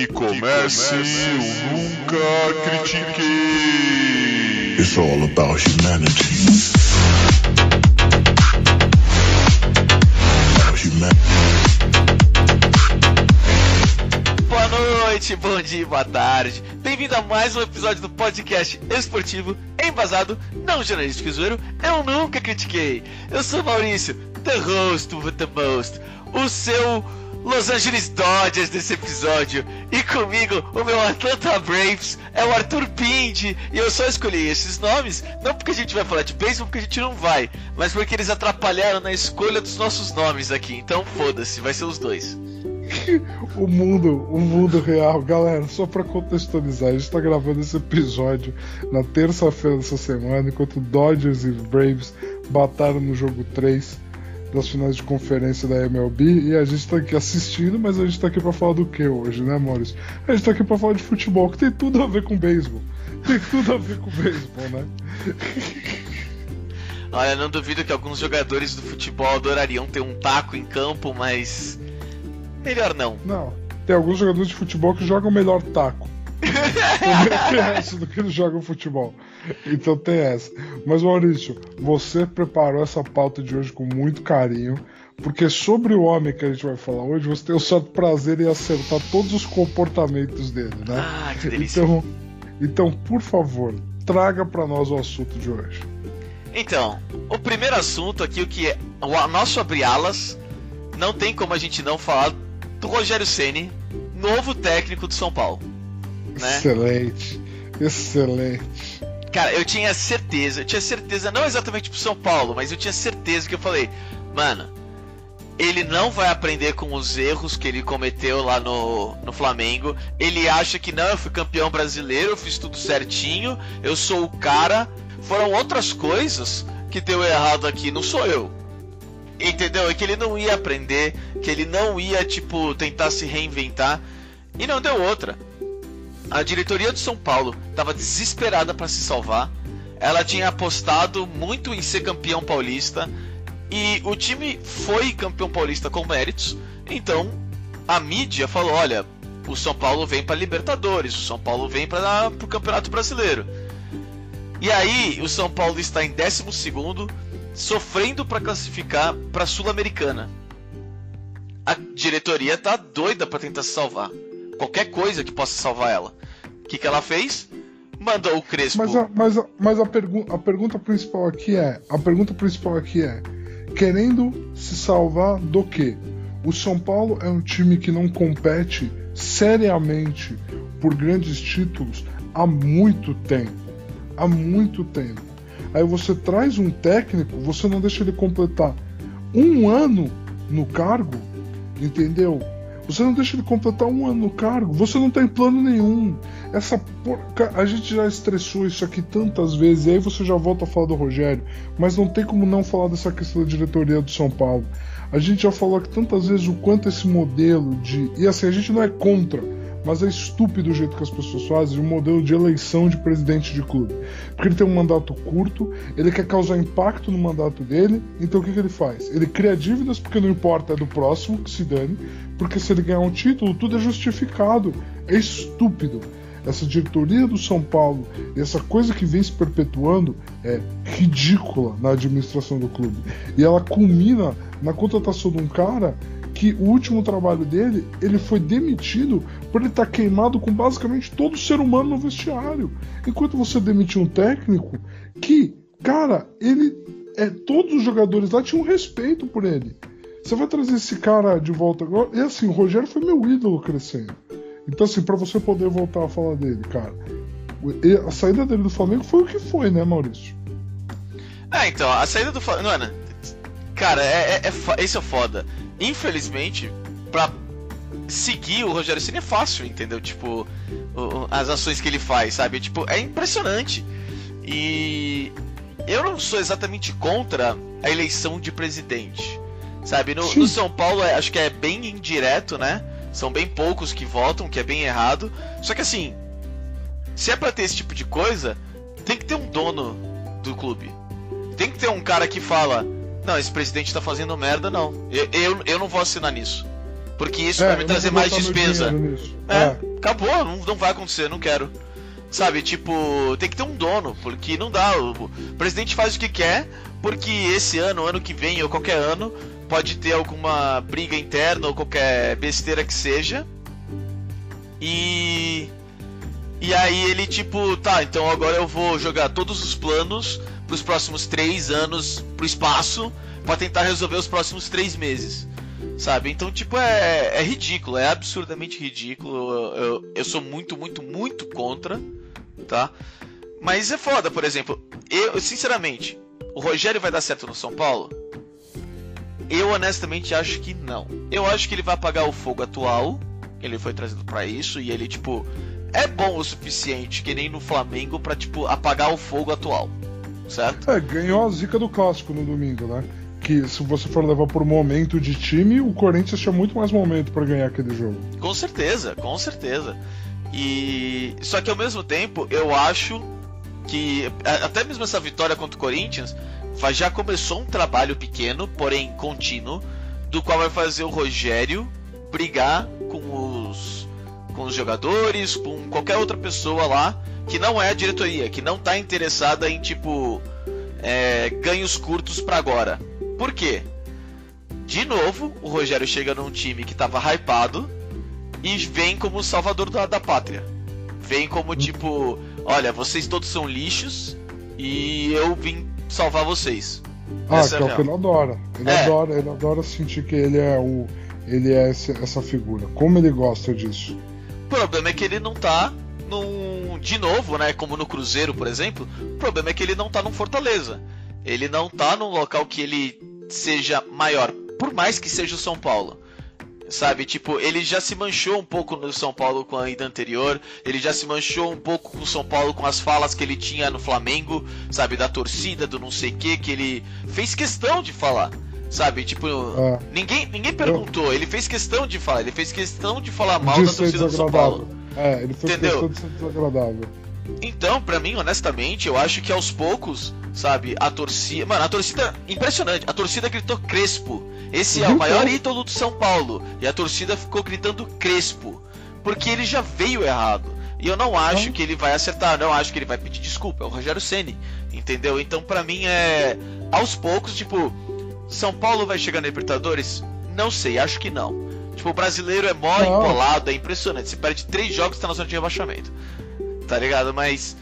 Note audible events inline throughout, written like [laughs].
Que comece o Nunca Critiquei. It's all about humanity. Humanity. Boa noite, bom dia, boa tarde. Bem-vindo a mais um episódio do podcast esportivo embasado, não jornalístico e zoeiro. Eu nunca critiquei. Eu sou Maurício, the host with the most, o seu Los Angeles Dodgers desse episódio. E comigo, o meu Atlanta Braves é o Arthur Pindi. E eu só escolhi esses nomes, não porque a gente vai falar de beisebol, porque a gente não vai, mas porque eles atrapalharam na escolha dos nossos nomes aqui. Então foda-se, vai ser os dois. o mundo, o mundo real. Galera, só para contextualizar, a gente tá gravando esse episódio na terça-feira dessa semana, enquanto Dodgers e Braves bataram no jogo 3 das finais de conferência da MLB e a gente tá aqui assistindo, mas a gente tá aqui para falar do que hoje, né, Maurício? A gente tá aqui para falar de futebol, que tem tudo a ver com beisebol. Tem tudo a ver com beisebol, né? [laughs] Olha, não duvido que alguns jogadores do futebol adorariam ter um taco em campo, mas melhor não. Não. Tem alguns jogadores de futebol que jogam melhor taco. Também tem essa do que eles jogam futebol. Então tem essa. Mas Maurício, você preparou essa pauta de hoje com muito carinho. Porque sobre o homem que a gente vai falar hoje, você tem o certo prazer em acertar todos os comportamentos dele, né? Ah, que delícia. Então, então por favor, traga para nós o assunto de hoje. Então, o primeiro assunto aqui, o que é o nosso abrir alas, não tem como a gente não falar do Rogério Ceni, novo técnico do São Paulo. Né? Excelente, excelente. Cara, eu tinha certeza, eu tinha certeza, não exatamente pro São Paulo, mas eu tinha certeza que eu falei, mano, ele não vai aprender com os erros que ele cometeu lá no, no Flamengo. Ele acha que não, eu fui campeão brasileiro, eu fiz tudo certinho, eu sou o cara. Foram outras coisas que deu errado aqui, não sou eu. Entendeu? É que ele não ia aprender, que ele não ia, tipo, tentar se reinventar. E não deu outra. A diretoria do São Paulo estava desesperada para se salvar. Ela tinha apostado muito em ser campeão paulista. E o time foi campeão paulista com méritos. Então a mídia falou: olha, o São Paulo vem para Libertadores, o São Paulo vem para o Campeonato Brasileiro. E aí o São Paulo está em 12 sofrendo para classificar para Sul-Americana. A diretoria tá doida para tentar se salvar. Qualquer coisa que possa salvar ela. O que, que ela fez? Mandou o Crespo. Mas, a, mas, a, mas a, pergu a pergunta principal aqui é: a pergunta principal aqui é querendo se salvar do quê? O São Paulo é um time que não compete seriamente por grandes títulos há muito tempo. Há muito tempo. Aí você traz um técnico, você não deixa ele completar um ano no cargo, entendeu? Você não deixa ele completar um ano no cargo, você não tem plano nenhum. Essa porca... A gente já estressou isso aqui tantas vezes, e aí você já volta a falar do Rogério, mas não tem como não falar dessa questão da diretoria do São Paulo. A gente já falou aqui tantas vezes o quanto esse modelo de. E assim, a gente não é contra, mas é estúpido o jeito que as pessoas fazem o modelo de eleição de presidente de clube. Porque ele tem um mandato curto, ele quer causar impacto no mandato dele, então o que, que ele faz? Ele cria dívidas porque não importa, é do próximo, que se dane, porque se ele ganhar um título, tudo é justificado. É estúpido. Essa diretoria do São Paulo essa coisa que vem se perpetuando é ridícula na administração do clube. E ela culmina na contratação de um cara que o último trabalho dele, ele foi demitido por ele estar tá queimado com basicamente todo ser humano no vestiário. Enquanto você demitiu um técnico que, cara, ele é todos os jogadores lá tinham respeito por ele. Você vai trazer esse cara de volta agora? E assim, o Rogério foi meu ídolo crescendo. Então, assim, para você poder voltar a falar dele, cara, a saída dele do Flamengo foi o que foi, né, Maurício? É, então, a saída do Flamengo. Cara, é, é, é, isso é foda. Infelizmente, pra seguir o Rogério Ceni é fácil, entendeu? Tipo, as ações que ele faz, sabe? Tipo, é impressionante. E eu não sou exatamente contra a eleição de presidente, sabe? No, no São Paulo, é, acho que é bem indireto, né? São bem poucos que votam, que é bem errado. Só que assim, se é pra ter esse tipo de coisa, tem que ter um dono do clube. Tem que ter um cara que fala: Não, esse presidente tá fazendo merda, não. Eu, eu, eu não vou assinar nisso. Porque isso É, vai me trazer mais despesa. nisso. É, acabou, não, não vai acontecer, não quero. Sabe, tipo, tem que ter um dono, porque não dá. O, o presidente faz o que quer, porque esse ano, ano que vem ou qualquer ano, pode ter alguma briga interna ou qualquer besteira que seja. E. E aí ele, tipo, tá, então agora eu vou jogar todos os planos pros próximos três anos pro espaço pra tentar resolver os próximos três meses. Sabe? Então, tipo, é, é ridículo, é absurdamente ridículo. Eu, eu, eu sou muito, muito, muito contra, tá? Mas é foda, por exemplo, eu, sinceramente, o Rogério vai dar certo no São Paulo? Eu honestamente acho que não. Eu acho que ele vai apagar o fogo atual. Ele foi trazido pra isso e ele, tipo, é bom o suficiente, que nem no Flamengo, pra, tipo, apagar o fogo atual. Certo? É, ganhou a zica do clássico no domingo, né? Que se você for levar por momento de time, o Corinthians tinha muito mais momento pra ganhar aquele jogo. Com certeza, com certeza. E só que ao mesmo tempo, eu acho que até mesmo essa vitória contra o Corinthians já começou um trabalho pequeno, porém contínuo, do qual vai fazer o Rogério brigar com os com os jogadores, com qualquer outra pessoa lá que não é a diretoria, que não tá interessada em tipo é, ganhos curtos pra agora. Por quê? De novo, o Rogério chega num time que tava hypado e vem como salvador da, da pátria. Vem como tipo, olha, vocês todos são lixos e eu vim salvar vocês. Ah, Essa que é é o que ele adora. Ele É. adora, ele adora sentir que ele é o. Ele é essa figura. Como ele gosta disso. O problema é que ele não tá num. De novo, né? Como no Cruzeiro, por exemplo. O problema é que ele não tá num Fortaleza. Ele não tá num local que ele seja maior. Por mais que seja o São Paulo. Sabe, tipo, ele já se manchou um pouco no São Paulo com a ida anterior. Ele já se manchou um pouco com o São Paulo com as falas que ele tinha no Flamengo, sabe, da torcida, do não sei o que, que ele fez questão de falar. Sabe, tipo, É. ninguém, ninguém perguntou, ele fez questão de falar, ele fez questão de falar mal de da torcida do São Paulo. É, ele fez Entendeu? questão de ser desagradável. Então, pra mim, honestamente, eu acho que aos poucos, sabe, a torcida. Mano, a torcida. Impressionante. A torcida gritou Crespo. Esse é o maior ídolo do São Paulo. E a torcida ficou gritando Crespo. Porque ele já veio errado. E eu não acho que ele vai acertar, não acho que ele vai pedir desculpa. É o Rogério Ceni, entendeu? Então, pra mim, é. Aos poucos, tipo. São Paulo vai chegar na Libertadores? Não sei, acho que não. Tipo, o brasileiro é mó Não. embolado, é impressionante. Você perde três jogos e tá na zona de rebaixamento tá ligado? Mas,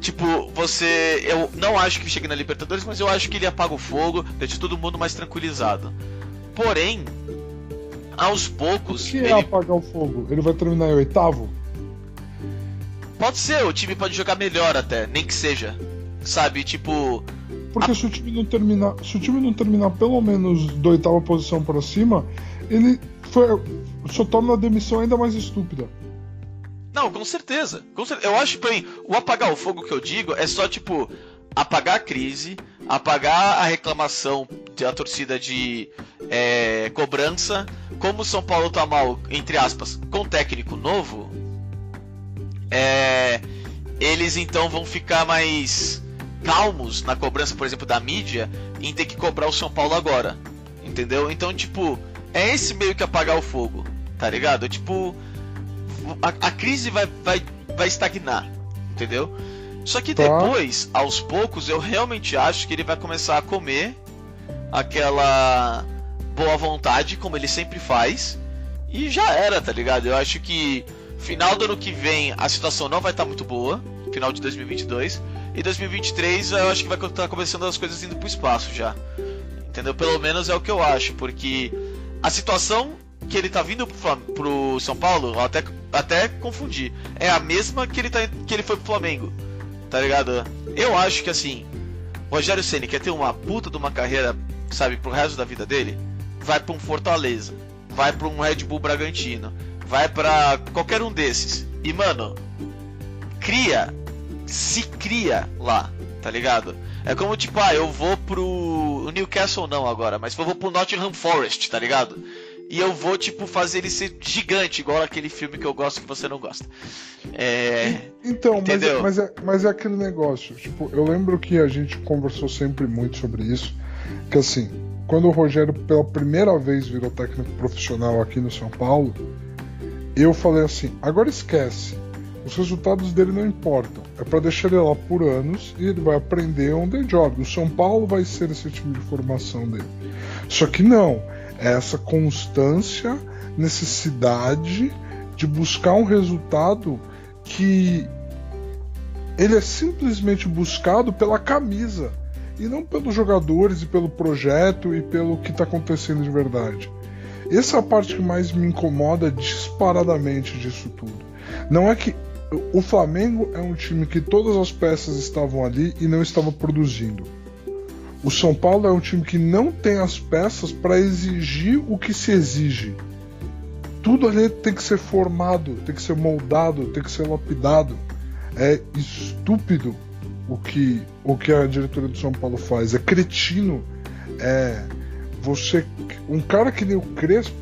tipo, você. Eu não acho que chegue na Libertadores, mas eu acho que ele apaga o fogo, deixa todo mundo mais tranquilizado. Porém, aos O poucos, que é ele... apagar o fogo? Ele vai terminar em oitavo? pode ser, o time pode jogar melhor até, nem que seja. Sabe, tipo. Porque se o time não terminar, se o time não terminar pelo menos da oitava posição pra cima, ele foi, só torna a demissão ainda mais estúpida. Não, com certeza. Com cer- Eu acho que mim, o apagar o fogo que eu digo é só, tipo, apagar a crise, apagar a reclamação da torcida de é, cobrança. Como o São Paulo tá mal, entre aspas, com técnico novo, é, eles então vão ficar mais calmos na cobrança, por exemplo, da mídia, em ter que cobrar o São Paulo agora. Entendeu? Então, tipo, é esse meio que apagar o fogo, tá ligado? Tipo, a, a crise vai, vai, vai estagnar, entendeu? Só que Tá. depois, aos poucos, eu realmente acho que ele vai começar a comer aquela boa vontade, como ele sempre faz, e já era, tá ligado? Eu acho que final do ano que vem a situação não vai estar muito boa, final de 2022, e 2023 eu acho que vai estar começando as coisas indo pro espaço já. Entendeu? Pelo menos é o que eu acho, porque a situação que ele tá vindo pro, pro São Paulo, até, até confundi, é a mesma que ele, tá, que ele foi pro Flamengo. Tá ligado? Eu acho que assim, Rogério Ceni quer ter uma puta de uma carreira, sabe, pro resto da vida dele, vai pra um Fortaleza, vai pra um Red Bull Bragantino, vai pra qualquer um desses. E mano, cria, se cria lá, tá ligado? É como tipo, ah, eu vou pro Newcastle não agora, mas eu vou pro Nottingham Forest, tá ligado? E eu vou, tipo, fazer ele ser gigante, igual aquele filme que eu gosto que você não gosta. É. Então, mas, Entendeu? é- mas, é, mas é aquele negócio. Tipo, eu lembro que a gente conversou sempre muito sobre isso. Que assim, quando o Rogério pela primeira vez virou técnico profissional aqui no São Paulo, eu falei assim: agora esquece. Os resultados dele não importam. É para deixar ele lá por anos e ele vai aprender on the job. O São Paulo vai ser esse tipo de formação dele. Só que não. É essa constância, necessidade de buscar um resultado que ele é simplesmente buscado pela camisa e não pelos jogadores e pelo projeto e pelo que está acontecendo de verdade. Essa é a parte que mais me incomoda disparadamente disso tudo. Não é que o Flamengo é um time que todas as peças estavam ali e não estava produzindo. O São Paulo é um time que não tem as peças para exigir o que se exige. Tudo ali tem que ser formado, tem que ser moldado, tem que ser lapidado. É estúpido o que, o que a diretoria do São Paulo faz. É cretino. É você. Um cara que nem o Crespo,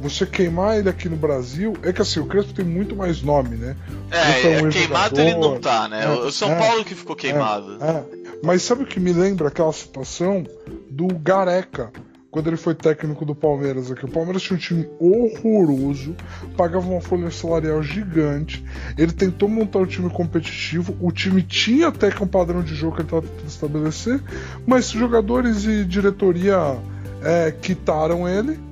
você queimar ele aqui no Brasil. É que assim, o Crespo tem muito mais nome, né? É, é queimado ele não tá, né? É, o São é, Paulo que ficou é, queimado. É, Mas sabe o que me lembra aquela situação do Gareca? quando ele foi técnico do Palmeiras aqui. O Palmeiras tinha um time horroroso, pagava uma folha salarial gigante. Ele tentou montar um time competitivo. O time tinha até que um padrão de jogo que ele estava tentando estabelecer, mas jogadores e diretoria é, quitaram ele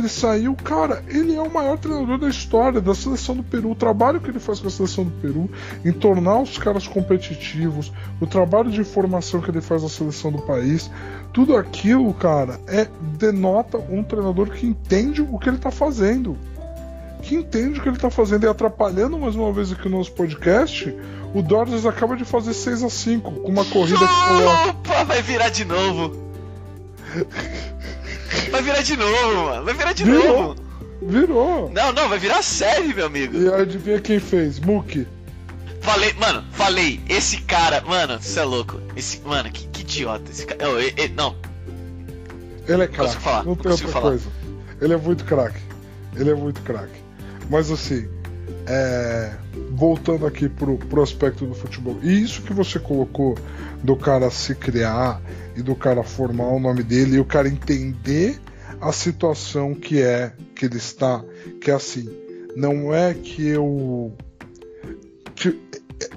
ele saiu, cara, ele é o maior treinador da história da seleção do Peru. O trabalho que ele faz com a seleção do Peru em tornar os caras competitivos, o trabalho de formação que ele faz na seleção do país, tudo aquilo, cara, é denota um treinador que entende o que ele tá fazendo. Que entende o que ele tá fazendo e atrapalhando mais uma vez aqui no nosso podcast. O Dodgers acaba de fazer 6 a 5 com uma corrida que Opa, vai virar de novo. [laughs] Vai virar de novo, mano. Vai virar de Virou. novo. Virou. Não, não, vai virar série, meu amigo. E adivinha quem fez? Muki. Falei, mano, falei, esse cara, mano, você é louco. Esse, mano, que, que idiota. Esse cara. Não, ele, não. Ele é craque. Não tem outra falar. coisa. Ele é muito craque. Ele é muito craque. Mas assim, é... voltando aqui pro, pro aspecto do futebol. E isso que você colocou do cara se criar e do cara formar o nome dele e o cara entender a situação que é que ele está, que é assim, não é que eu que,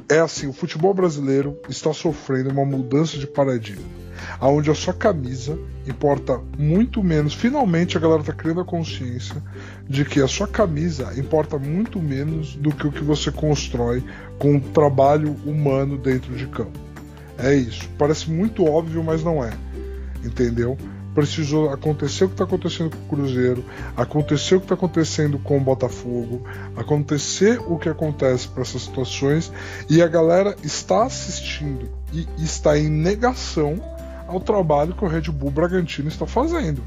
é assim, o futebol brasileiro está sofrendo uma mudança de paradigma, aonde a sua camisa importa muito menos. Finalmente a galera está criando a consciência de que a sua camisa importa muito menos do que o que você constrói com o trabalho humano dentro de campo. É isso. Parece muito óbvio, mas não é. Entendeu? Precisou acontecer o que está acontecendo com o Cruzeiro, acontecer o que está acontecendo com o Botafogo, acontecer o que acontece para essas situações e a galera está assistindo e está em negação ao trabalho que o Red Bull Bragantino está fazendo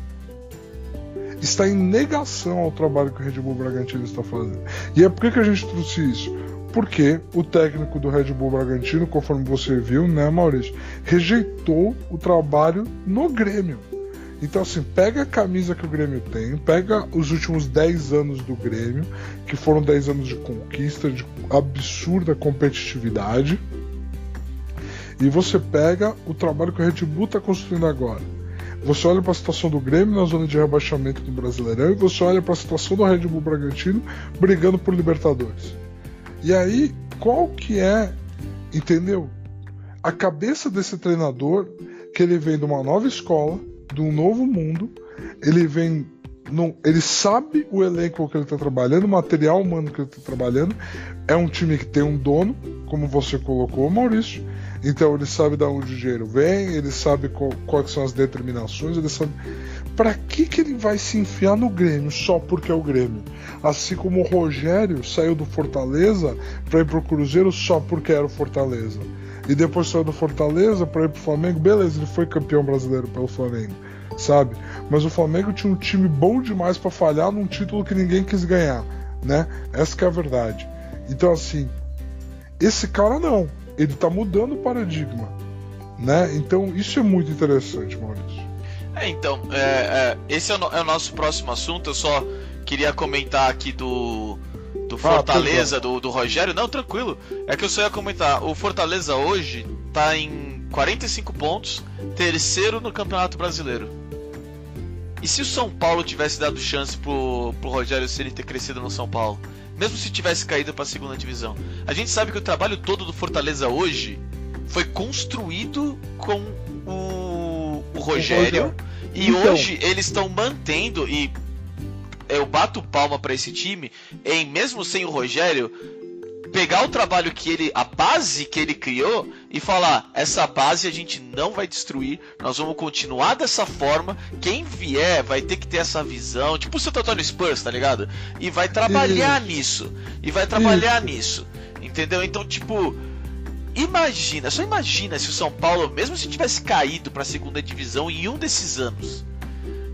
está em negação ao trabalho que o Red Bull Bragantino está fazendo. E é por que, a gente trouxe isso? porque o técnico do Red Bull Bragantino, conforme você viu, né, Maurício, rejeitou o trabalho no Grêmio. Então, assim, pega a camisa que o Grêmio tem, pega os últimos 10 anos do Grêmio, que foram 10 anos de conquista, de absurda competitividade, e você pega o trabalho que o Red Bull está construindo agora. Você olha para a situação do Grêmio na zona de rebaixamento do Brasileirão e você olha para a situação do Red Bull Bragantino brigando por Libertadores. E aí, qual que é, entendeu? A cabeça desse treinador, que ele vem de uma nova escola, de um novo mundo, ele vem. No, ele sabe o elenco que ele está trabalhando, o material humano que ele está trabalhando. É um time que tem um dono, como você colocou, Maurício. Então ele sabe de onde o dinheiro vem, ele sabe quais são as determinações, ele sabe. Para que, que ele vai se enfiar no Grêmio só porque é o Grêmio? Assim como o Rogério saiu do Fortaleza para ir pro Cruzeiro só porque era o Fortaleza. E depois saiu do Fortaleza para ir pro Flamengo, beleza, ele foi campeão brasileiro pelo Flamengo, sabe? Mas o Flamengo tinha um time bom demais para falhar num título que ninguém quis ganhar, né? Essa é a verdade. Então assim, esse cara não, ele tá mudando o paradigma, né? Então isso é muito interessante, Maurício. É, então, é, é, esse é o, é o, nosso próximo assunto. Eu só queria comentar aqui do, do ah, Fortaleza, ah, do, do Rogério. Não, tranquilo. É que eu só ia comentar. O Fortaleza hoje tá em 45 pontos, terceiro no Campeonato Brasileiro. E se o São Paulo tivesse dado chance pro, pro Rogério Ceni ter crescido no São Paulo? Mesmo se tivesse caído para a segunda divisão. A gente sabe que o trabalho todo do Fortaleza hoje foi construído com o, o Rogério. E Então. hoje eles estão mantendo e eu bato palma para esse time em mesmo sem o Rogério pegar o trabalho que ele, a base que ele criou e falar: essa base a gente não vai destruir, nós vamos continuar dessa forma. Quem vier vai ter que ter essa visão, tipo o Santo Antônio Spurs, tá ligado? E vai trabalhar nisso, e vai trabalhar nisso, entendeu? Então, tipo, imagina, só imagina se o São Paulo, mesmo se tivesse caído pra segunda divisão em um desses anos,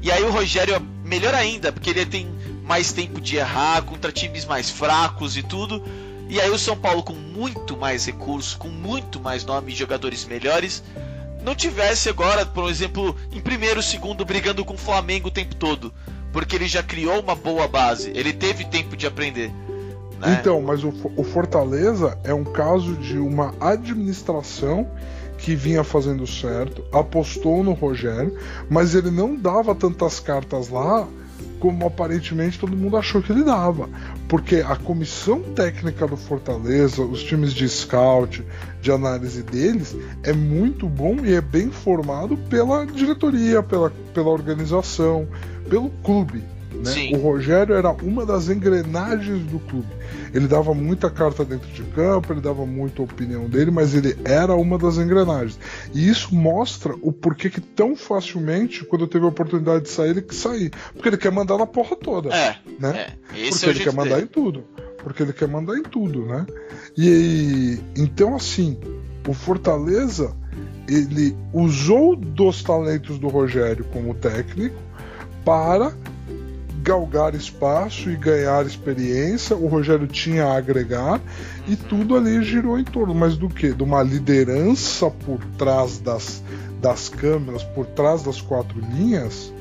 e aí o Rogério, é melhor ainda, porque ele tem mais tempo de errar contra times mais fracos e tudo. E aí o São Paulo com muito mais recursos, com muito mais nome e jogadores melhores, não tivesse agora, por exemplo, em primeiro, segundo, brigando com o Flamengo o tempo todo. Porque ele já criou uma boa base, ele teve tempo de aprender. né? Então, mas o, o Fortaleza é um caso de uma administração que vinha fazendo certo, apostou no Rogério, mas ele não dava tantas cartas lá como aparentemente todo mundo achou que ele dava. Porque a comissão técnica do Fortaleza, os times de scout, de análise deles, é muito bom e é bem formado pela diretoria, pela, pela organização, pelo clube. Né? O Rogério era uma das engrenagens do clube. Ele dava muita carta dentro de campo, ele dava muita opinião dele, mas ele era uma das engrenagens. E isso mostra o porquê que tão facilmente, quando teve a oportunidade de sair, ele quis sair. Porque ele quer mandar na porra toda. É, né? é. Porque é ele quer mandar dele. em tudo. Porque ele quer mandar em tudo, né? E então assim, o Fortaleza ele usou dos talentos do Rogério como técnico para galgar espaço e ganhar experiência. O Rogério tinha a agregar e tudo ali girou em torno, mas do que? De uma liderança por trás das, das câmeras, por trás das quatro linhas,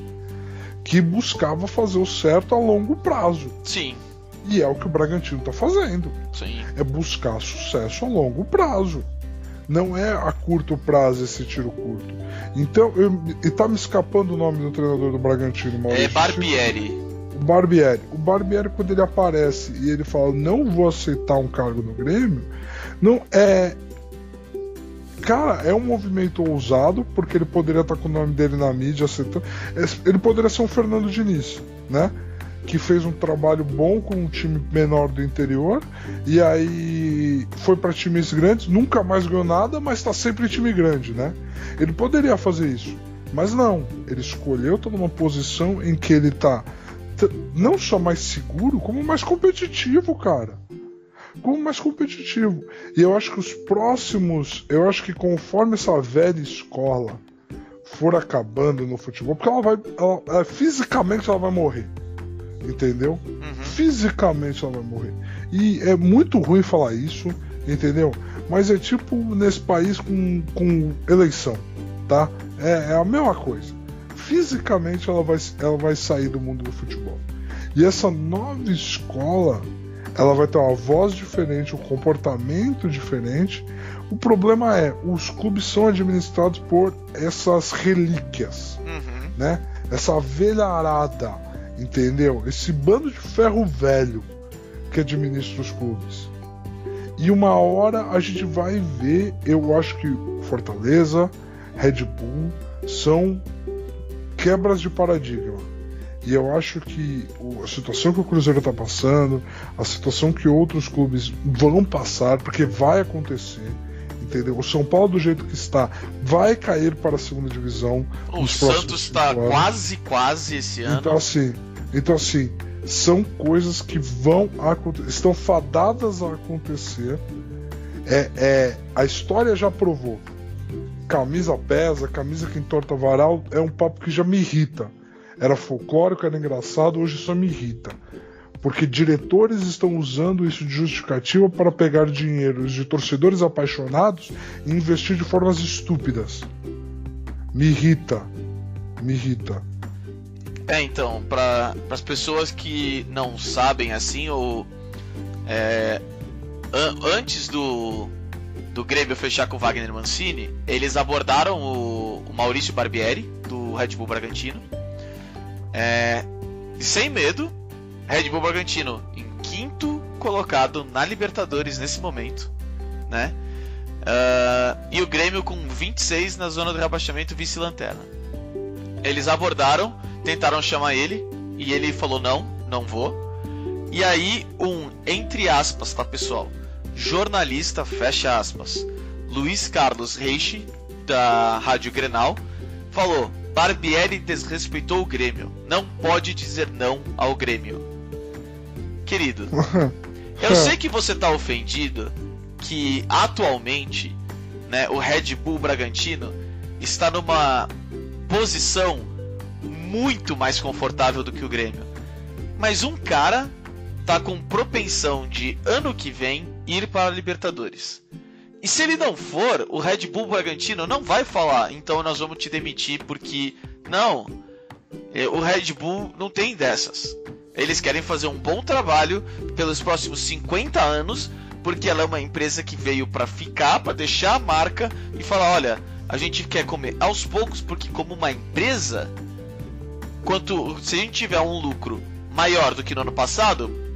que buscava fazer o certo a longo prazo. Sim, E é o que o Bragantino está fazendo. sim. É buscar sucesso a longo prazo. Não é a curto prazo esse tiro curto. Então, eu, e tá me escapando o nome do treinador do Bragantino, Maurício. É Barbieri. O Barbieri. O Barbieri, quando ele aparece e ele fala, não vou aceitar um cargo no Grêmio, não é. Cara, é um movimento ousado, porque ele poderia estar com o nome dele na mídia aceitando. É, Ele poderia ser um Fernando Diniz, né? Que fez um trabalho bom com um time menor do interior, e aí foi para times grandes, nunca mais ganhou nada, mas tá sempre em time grande, né? Ele poderia fazer isso, mas não. Ele escolheu estar numa posição em que ele tá t- não só mais seguro, como mais competitivo, cara. Como mais competitivo. E eu acho que os próximos, eu acho que conforme essa velha escola for acabando no futebol, porque ela vai, ela- ela- fisicamente ela vai morrer, entendeu? Uhum. Fisicamente ela vai morrer. E é muito ruim falar isso, entendeu? Mas é tipo nesse país com, com eleição, tá? É, é a mesma coisa. Fisicamente ela vai, ela vai sair do mundo do futebol. E essa nova escola, ela vai ter uma voz diferente, um comportamento diferente. O problema é, os clubes são administrados por essas relíquias Uhum. né? Essa velharada, entendeu? Esse bando de ferro velho que administra os clubes. E uma hora a gente vai ver, eu acho que Fortaleza, Red Bull são quebras de paradigma. E eu acho que a situação que o Cruzeiro está passando, a situação que outros clubes vão passar, porque vai acontecer, entendeu? O São Paulo, do jeito que está, vai cair para a segunda divisão. O Santos está quase, quase esse ano. Então assim, então assim, são coisas que vão acontecer, estão fadadas a acontecer. É, é, a história já provou. Camisa pesa, camisa que entorta varal é um papo que já me irrita. Era folclórico, era engraçado, hoje só me irrita. Porque diretores estão usando isso de justificativa para pegar dinheiros de torcedores apaixonados e investir de formas estúpidas. Me irrita. Me irrita. É, então, para as pessoas que não sabem assim, ou é, an- antes do, do Grêmio fechar com o Wagner Mancini, eles abordaram o, o Maurício Barbieri, do Red Bull Bragantino, É, sem medo, Red Bull Bragantino em quinto colocado na Libertadores nesse momento, né? Uh, e o Grêmio com 26 na zona do rebaixamento vice-lanterna. Eles abordaram, tentaram chamar ele e ele falou não, não vou. E aí um entre aspas, tá pessoal? Jornalista fecha aspas. Luiz Carlos Reiche da Rádio Grenal falou: Barbieri desrespeitou o Grêmio. Não pode dizer não ao Grêmio. Querido, [laughs] eu sei que você tá ofendido que atualmente, né, o Red Bull Bragantino está numa posição muito mais confortável do que o Grêmio. Mas um cara tá com propensão de ano que vem ir para a Libertadores. E se ele não for, o Red Bull Bragantino não vai falar, então nós vamos te demitir porque não. É, o Red Bull não tem dessas. Eles querem fazer um bom trabalho pelos próximos 50 anos, porque ela é uma empresa que veio para ficar, para deixar a marca e falar, olha, a gente quer comer aos poucos porque como uma empresa, quanto se a gente tiver um lucro maior do que no ano passado,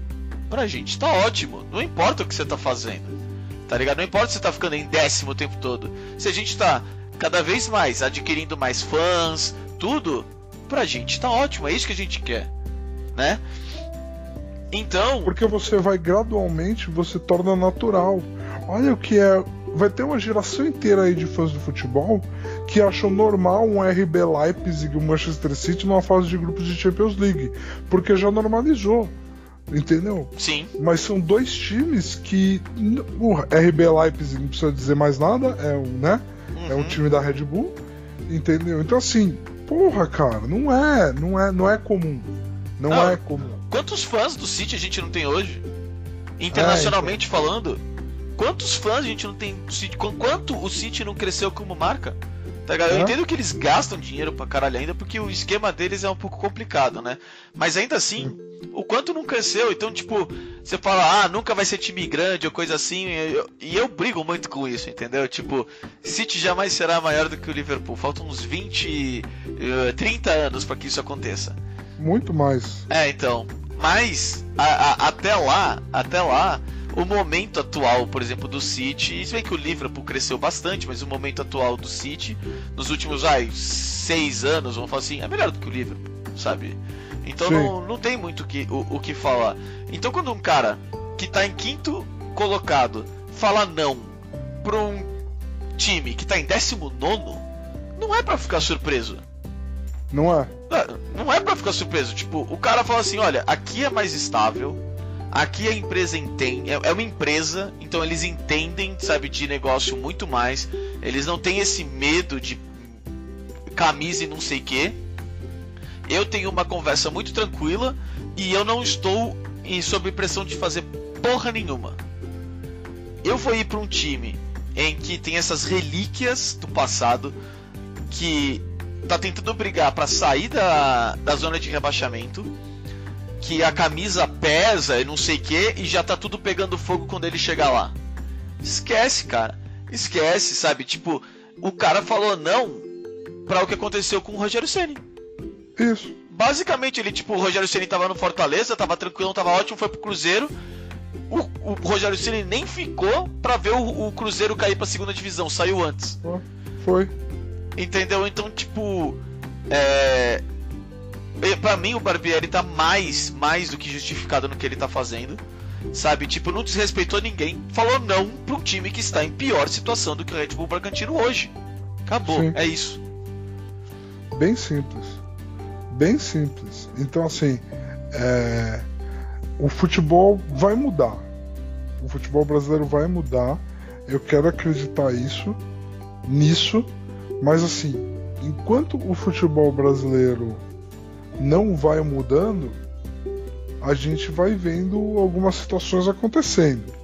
pra gente tá ótimo. Não importa o que você tá fazendo. Tá ligado? Não importa se você tá ficando em décimo o tempo todo. Se a gente tá cada vez mais adquirindo mais fãs, tudo, pra gente tá ótimo. É isso que a gente quer. Né? Então. Porque você vai gradualmente, você torna natural. Olha o que é. Vai ter uma geração inteira aí de fãs do futebol que acham normal um RB Leipzig e um Manchester City numa fase de grupos de Champions League. Porque já normalizou. Entendeu? Sim. Mas são dois times que. O RB Leipzig não precisa dizer mais nada, é um, né? Uhum. É um time da Red Bull. Entendeu? Então assim, porra, cara, não é, não é, não é comum. Não, não é comum. Quantos fãs do City a gente não tem hoje? Internacionalmente é, então... falando, quantos fãs a gente não tem do City? Quanto o City não cresceu como marca? Tá Eu entendo que eles gastam dinheiro pra caralho ainda, porque o esquema deles é um pouco complicado, né? Mas ainda assim, o quanto não cresceu, então, tipo, você fala, ah, nunca vai ser time grande ou coisa assim, e eu, e eu brigo muito com isso, entendeu? Tipo, City jamais será maior do que o Liverpool. Faltam uns 20, uh, 30 anos para que isso aconteça. Muito mais. É, então. Mas, a, a, até lá, até lá, o momento atual, por exemplo, do City, se bem que o Liverpool cresceu bastante, mas o momento atual do City, nos últimos ai, seis anos, vamos falar assim, é melhor do que o Liverpool, sabe? Então não, não tem muito que, o, o que falar. Então quando um cara que tá em quinto colocado fala não pra um time que tá em décimo nono, não é para ficar surpreso. Não é? Não é para ficar surpreso. Tipo, o cara fala assim: olha, aqui é mais estável, Aqui a empresa entende, é, é uma empresa, então eles entendem, sabe, de negócio muito mais. Eles não têm esse medo de camisa e não sei que. Eu tenho uma conversa muito tranquila e eu não estou sob pressão de fazer porra nenhuma. Eu vou ir para um time em que tem essas relíquias do passado que tá tentando brigar para sair da, da zona de rebaixamento que a camisa pesa e não sei o que, e já tá tudo pegando fogo quando ele chegar lá. Esquece, cara. Esquece, sabe? Tipo, o cara falou não para o que aconteceu com o Rogério Ceni. Isso. Basicamente, ele, tipo, o Rogério Ceni tava no Fortaleza, tava tranquilo, tava ótimo, foi pro Cruzeiro. O, o Rogério Ceni nem ficou para ver o, o, Cruzeiro cair pra segunda divisão, saiu antes. Foi. Entendeu? Então, tipo, é, para mim o Barbieri tá mais, mais do que justificado no que ele tá fazendo. Sabe, tipo, não desrespeitou ninguém. Falou não um time que está em pior situação do que o Red Bull Bragantino hoje. Acabou, Sim. é isso. Bem simples. Bem simples. Então, assim, é... o futebol vai mudar. O futebol brasileiro vai mudar. Eu quero acreditar isso, nisso. Mas, assim, enquanto o futebol brasileiro não vai mudando, a gente vai vendo algumas situações acontecendo.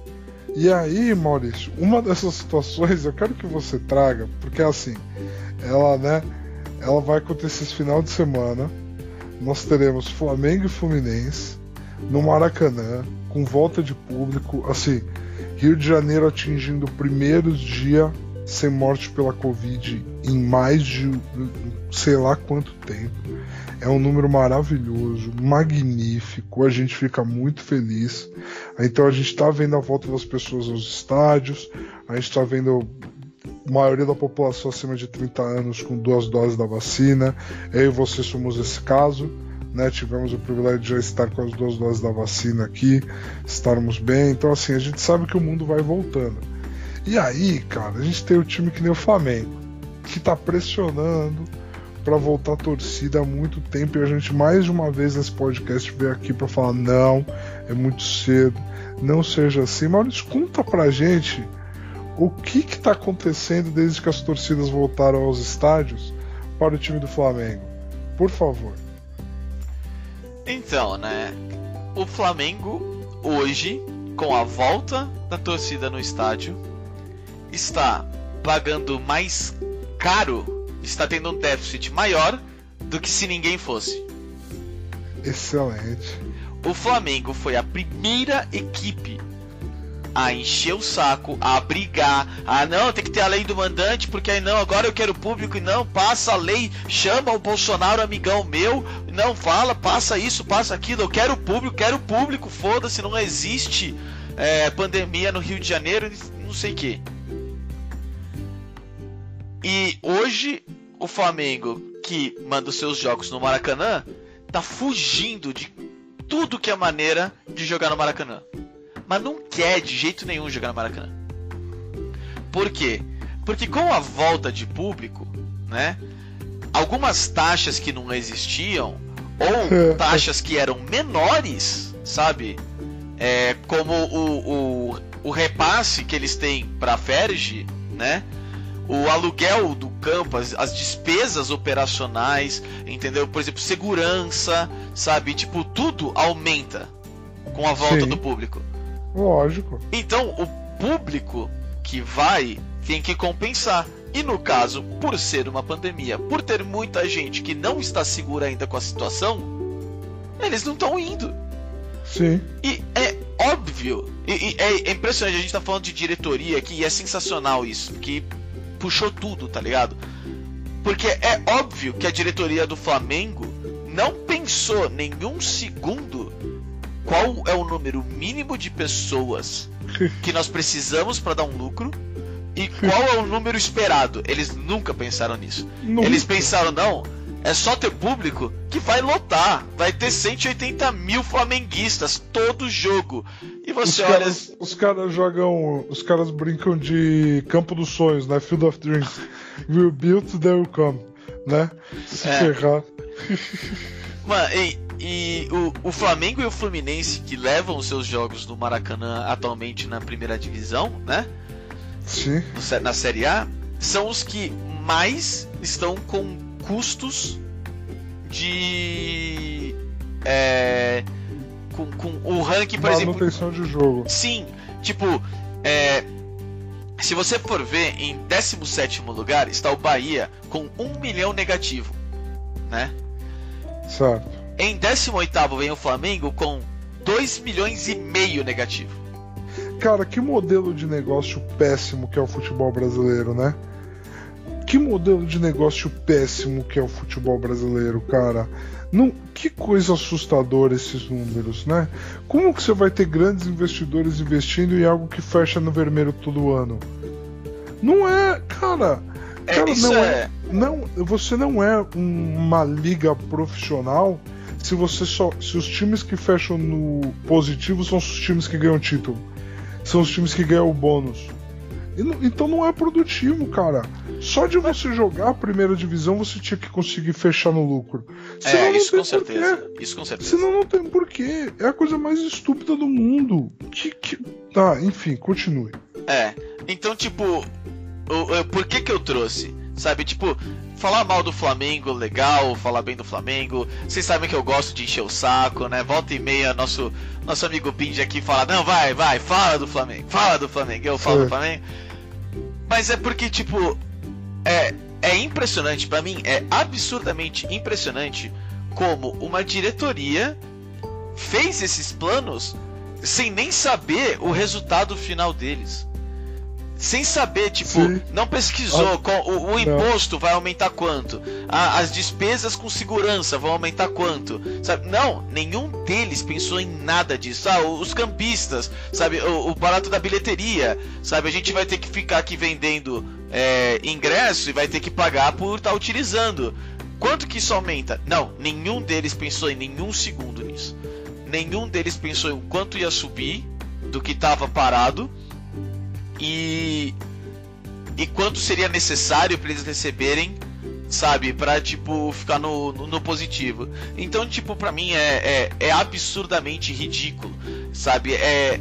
E aí, Maurício, uma dessas situações eu quero que você traga, porque assim, ela, né, ela vai acontecer esse final de semana. Nós teremos Flamengo e Fluminense no Maracanã, com volta de público, assim, Rio de Janeiro atingindo o primeiro dia sem morte pela Covid em mais de sei lá quanto tempo. É um número maravilhoso, magnífico, a gente fica muito feliz. Então a gente está vendo a volta das pessoas aos estádios, a gente está vendo maioria da população acima de 30 anos com duas doses da vacina. Eu e você somos esse caso. Né, tivemos o privilégio de já estar com as duas doses da vacina aqui, estarmos bem. Então, assim, a gente sabe que o mundo vai voltando. E aí, cara, a gente tem o time que nem o Flamengo, que tá pressionando para voltar a torcida há muito tempo e a gente mais de uma vez nesse podcast veio aqui para falar não, é muito cedo, não seja assim. Maurício, conta pra gente o que que tá acontecendo desde que as torcidas voltaram aos estádios para o time do Flamengo. Por favor. Então, né? O Flamengo hoje, com a volta da torcida no estádio, está pagando mais caro, está tendo um déficit maior do que se ninguém fosse. Excelente. O Flamengo foi a primeira equipe a encher o saco, a brigar, a não, tem que ter a lei do mandante, porque aí não, agora eu quero público e não, passa a lei, chama o Bolsonaro amigão meu, não fala, passa isso, passa aquilo, eu quero público, quero público, foda-se, não existe é, pandemia no Rio de Janeiro, não sei o que. E hoje o Flamengo, que manda os seus jogos no Maracanã, tá fugindo de tudo que é maneira de jogar no Maracanã. Mas não quer de jeito nenhum jogar no Maracanã. Por quê? Porque com a volta de público, né? Algumas taxas que não existiam, ou [laughs] taxas que eram menores, sabe? É, como o, o, o repasse que eles têm para a Ferge, né? o aluguel do campo, as, as, despesas operacionais, entendeu? Por exemplo, segurança, sabe? Tipo, tudo aumenta com a volta Sim. do público. Lógico. Então, o público que vai tem que compensar. E no caso, por ser uma pandemia, por ter muita gente que não está segura ainda com a situação, eles não estão indo. Sim. E é óbvio, e, e é, impressionante, a gente tá falando de diretoria aqui e é sensacional isso, que puxou tudo, tá ligado? Porque é óbvio que a diretoria do Flamengo não pensou nenhum segundo qual é o número mínimo de pessoas [laughs] que nós precisamos para dar um lucro e qual é o número esperado. Eles nunca pensaram nisso. Nunca. Eles pensaram, não, é só ter público que vai lotar. Vai ter 180 mil flamenguistas todo jogo. E Os você olha. caras, os caras jogam. Os caras brincam de campo dos sonhos, né? Field of Dreams. [laughs] Will build, they will come. Né? Se É. ferrar. Mano, e, e o, o Flamengo e o Fluminense que levam os seus jogos no Maracanã atualmente na primeira divisão, né? Sim. no Na Série A, são os que mais estão com custos de. É, com, com o ranking, por exemplo. Manutenção de jogo. Sim, tipo, é, se você for ver, em 17 lugar está o Bahia com 1 milhão negativo, né? Certo. Em 18 vem o Flamengo com 2 milhões e meio negativo. Cara, que modelo de negócio péssimo que é o futebol brasileiro, né? Que modelo de negócio péssimo que é o futebol brasileiro, cara. Não, que coisa assustadora esses números, né? Como que você vai ter grandes investidores investindo em algo que fecha no vermelho todo ano? Não é, cara. É, Cara, isso não é. Não, você não é um- uma liga profissional se você só, se os times que fecham no positivo são os times que ganham título, são os times que ganham o bônus. Não- então não é produtivo, cara. Só de você jogar a primeira divisão você tinha que conseguir fechar no lucro. Senão É, isso com certeza. porquê. Isso com certeza. Senão não tem porquê. É a coisa mais estúpida do mundo. Que, que... Tá, enfim, continue. É. Então, tipo, por que que eu trouxe? Sabe, tipo, falar mal do Flamengo, legal, falar bem do Flamengo. Vocês sabem que eu gosto de encher o saco, né? Volta e meia, nosso, nosso amigo Pindy aqui fala, não, vai, vai, fala do Flamengo, fala do Flamengo, eu falo Sim. do Flamengo. Mas é porque, tipo, é, é impressionante, pra mim, é absurdamente impressionante como uma diretoria fez esses planos sem nem saber o resultado final deles. Sem saber, tipo, Sim. não pesquisou Ah, qual- o, o não. imposto vai aumentar quanto, A- as despesas com segurança vão aumentar quanto, sabe? Não, nenhum deles pensou em nada disso. Ah, os campistas, sabe? O, o barato da bilheteria, sabe? A gente vai ter que ficar aqui vendendo é, ingresso e vai ter que pagar por estar utilizando. Quanto que isso aumenta? Não, nenhum deles pensou em nenhum segundo nisso. Nenhum deles pensou em quanto ia subir do que estava parado e e quanto seria necessário para eles receberem, sabe, para tipo ficar no, no, no positivo. Então, tipo, para mim é, é, é absurdamente ridículo, sabe? É,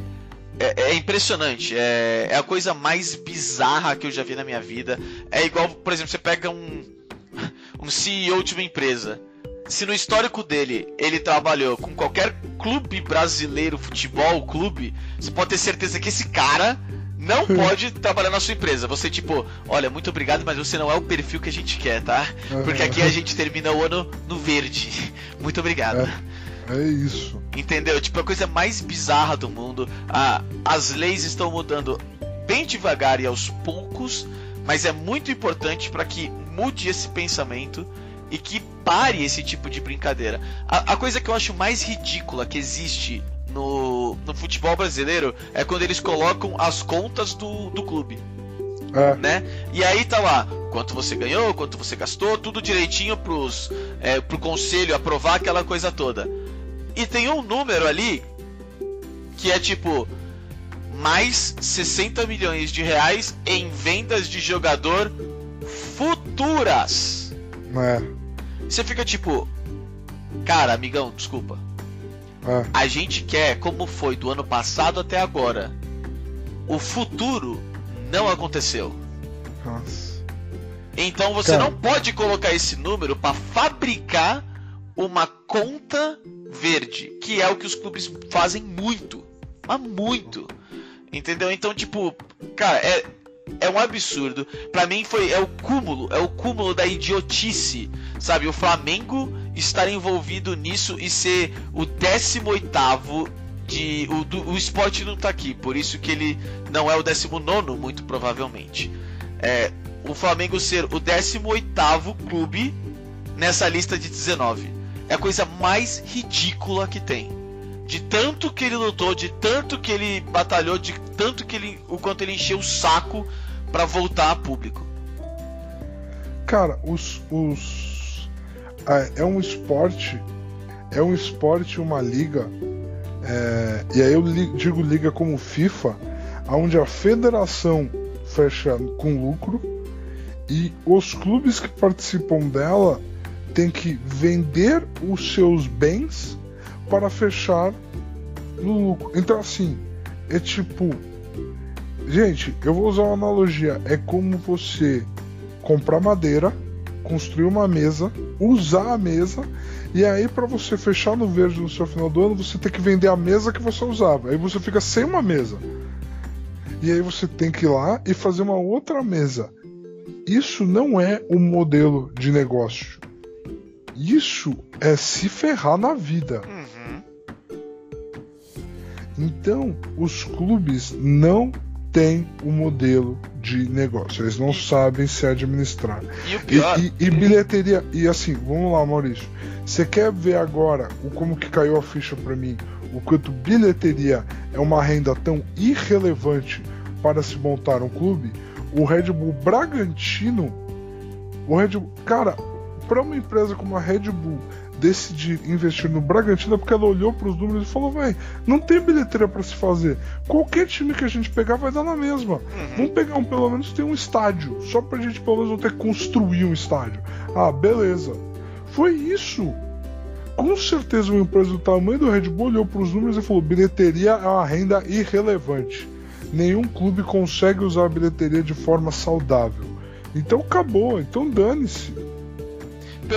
é, é impressionante, é, é a coisa mais bizarra que eu já vi na minha vida. É igual, por exemplo, você pega um, [laughs] um CEO de uma empresa. Se no histórico dele ele trabalhou com qualquer clube brasileiro, futebol, clube, você pode ter certeza que esse cara não pode trabalhar na sua empresa. Você, tipo, olha, muito obrigado, mas você não é o perfil que a gente quer, tá? Porque aqui a gente termina o ano no verde. [laughs] Muito obrigado. É. É isso. Entendeu? Tipo, a coisa mais bizarra do mundo. Ah, as leis estão mudando bem devagar e aos poucos, mas é muito importante para que mude esse pensamento e que pare esse tipo de brincadeira. A, a coisa que eu acho mais ridícula que existe no, no futebol brasileiro é quando eles colocam as contas do, do clube É. né? E aí tá lá, quanto você ganhou, quanto você gastou, tudo direitinho pros, é, pro conselho aprovar aquela coisa toda. E tem um número ali que é tipo mais 60 milhões de reais em vendas de jogador futuras. É. Você fica tipo, cara, amigão, desculpa. É. A gente quer como foi do ano passado até agora. O futuro não aconteceu. Nossa. Então você Cara. não pode colocar esse número para fabricar uma conta verde, que é o que os clubes fazem muito, mas muito. Entendeu? Então, tipo, cara, é, é um absurdo. Pra mim foi é o cúmulo, é o cúmulo da idiotice, sabe? O Flamengo estar envolvido nisso e ser o 18º de o, do, o esporte não tá aqui, por isso que ele não é o 19 muito provavelmente. É, o Flamengo ser o 18º clube nessa lista de 19. É a coisa mais ridícula que tem. De tanto que ele lutou, de tanto que ele batalhou, de tanto que ele o quanto ele encheu o saco pra voltar a público. Cara, os. os é, é um esporte. É um esporte, uma liga. é, e aí eu li- digo liga como FIFA, onde a federação fecha com lucro e os clubes que participam dela têm que vender os seus bens para fechar no lucro. Então assim, é tipo. Gente, eu vou usar uma analogia. É como você comprar madeira, construir uma mesa, usar a mesa, e aí para você fechar no verde no seu final do ano, você tem que vender a mesa que você usava. Aí você fica sem uma mesa. E aí você tem que ir lá e fazer uma outra mesa. Isso não é um modelo de negócio. Isso é se ferrar na vida. Uhum. Então, os clubes não têm um modelo de negócio. Eles não sabem se administrar. E o E, pior, e- e bilheteria. E assim, vamos lá, Maurício. Você quer ver agora o como que caiu a ficha pra mim? O quanto bilheteria é uma renda tão irrelevante para se montar um clube? O Red Bull Bragantino. O Red Bull. Cara, para uma empresa como a Red Bull decidir investir no Bragantino é porque ela olhou para os números e falou: vai, não tem bilheteria para se fazer. Qualquer time que a gente pegar vai dar na mesma. Uhum. Vamos pegar um, pelo menos ter um estádio, só pra gente pelo menos não ter que construir um estádio. Ah, beleza. Foi isso. Com certeza uma empresa do tamanho do Red Bull olhou para os números e falou: bilheteria é uma renda irrelevante. Nenhum clube consegue usar a bilheteria de forma saudável. Então acabou, então dane-se.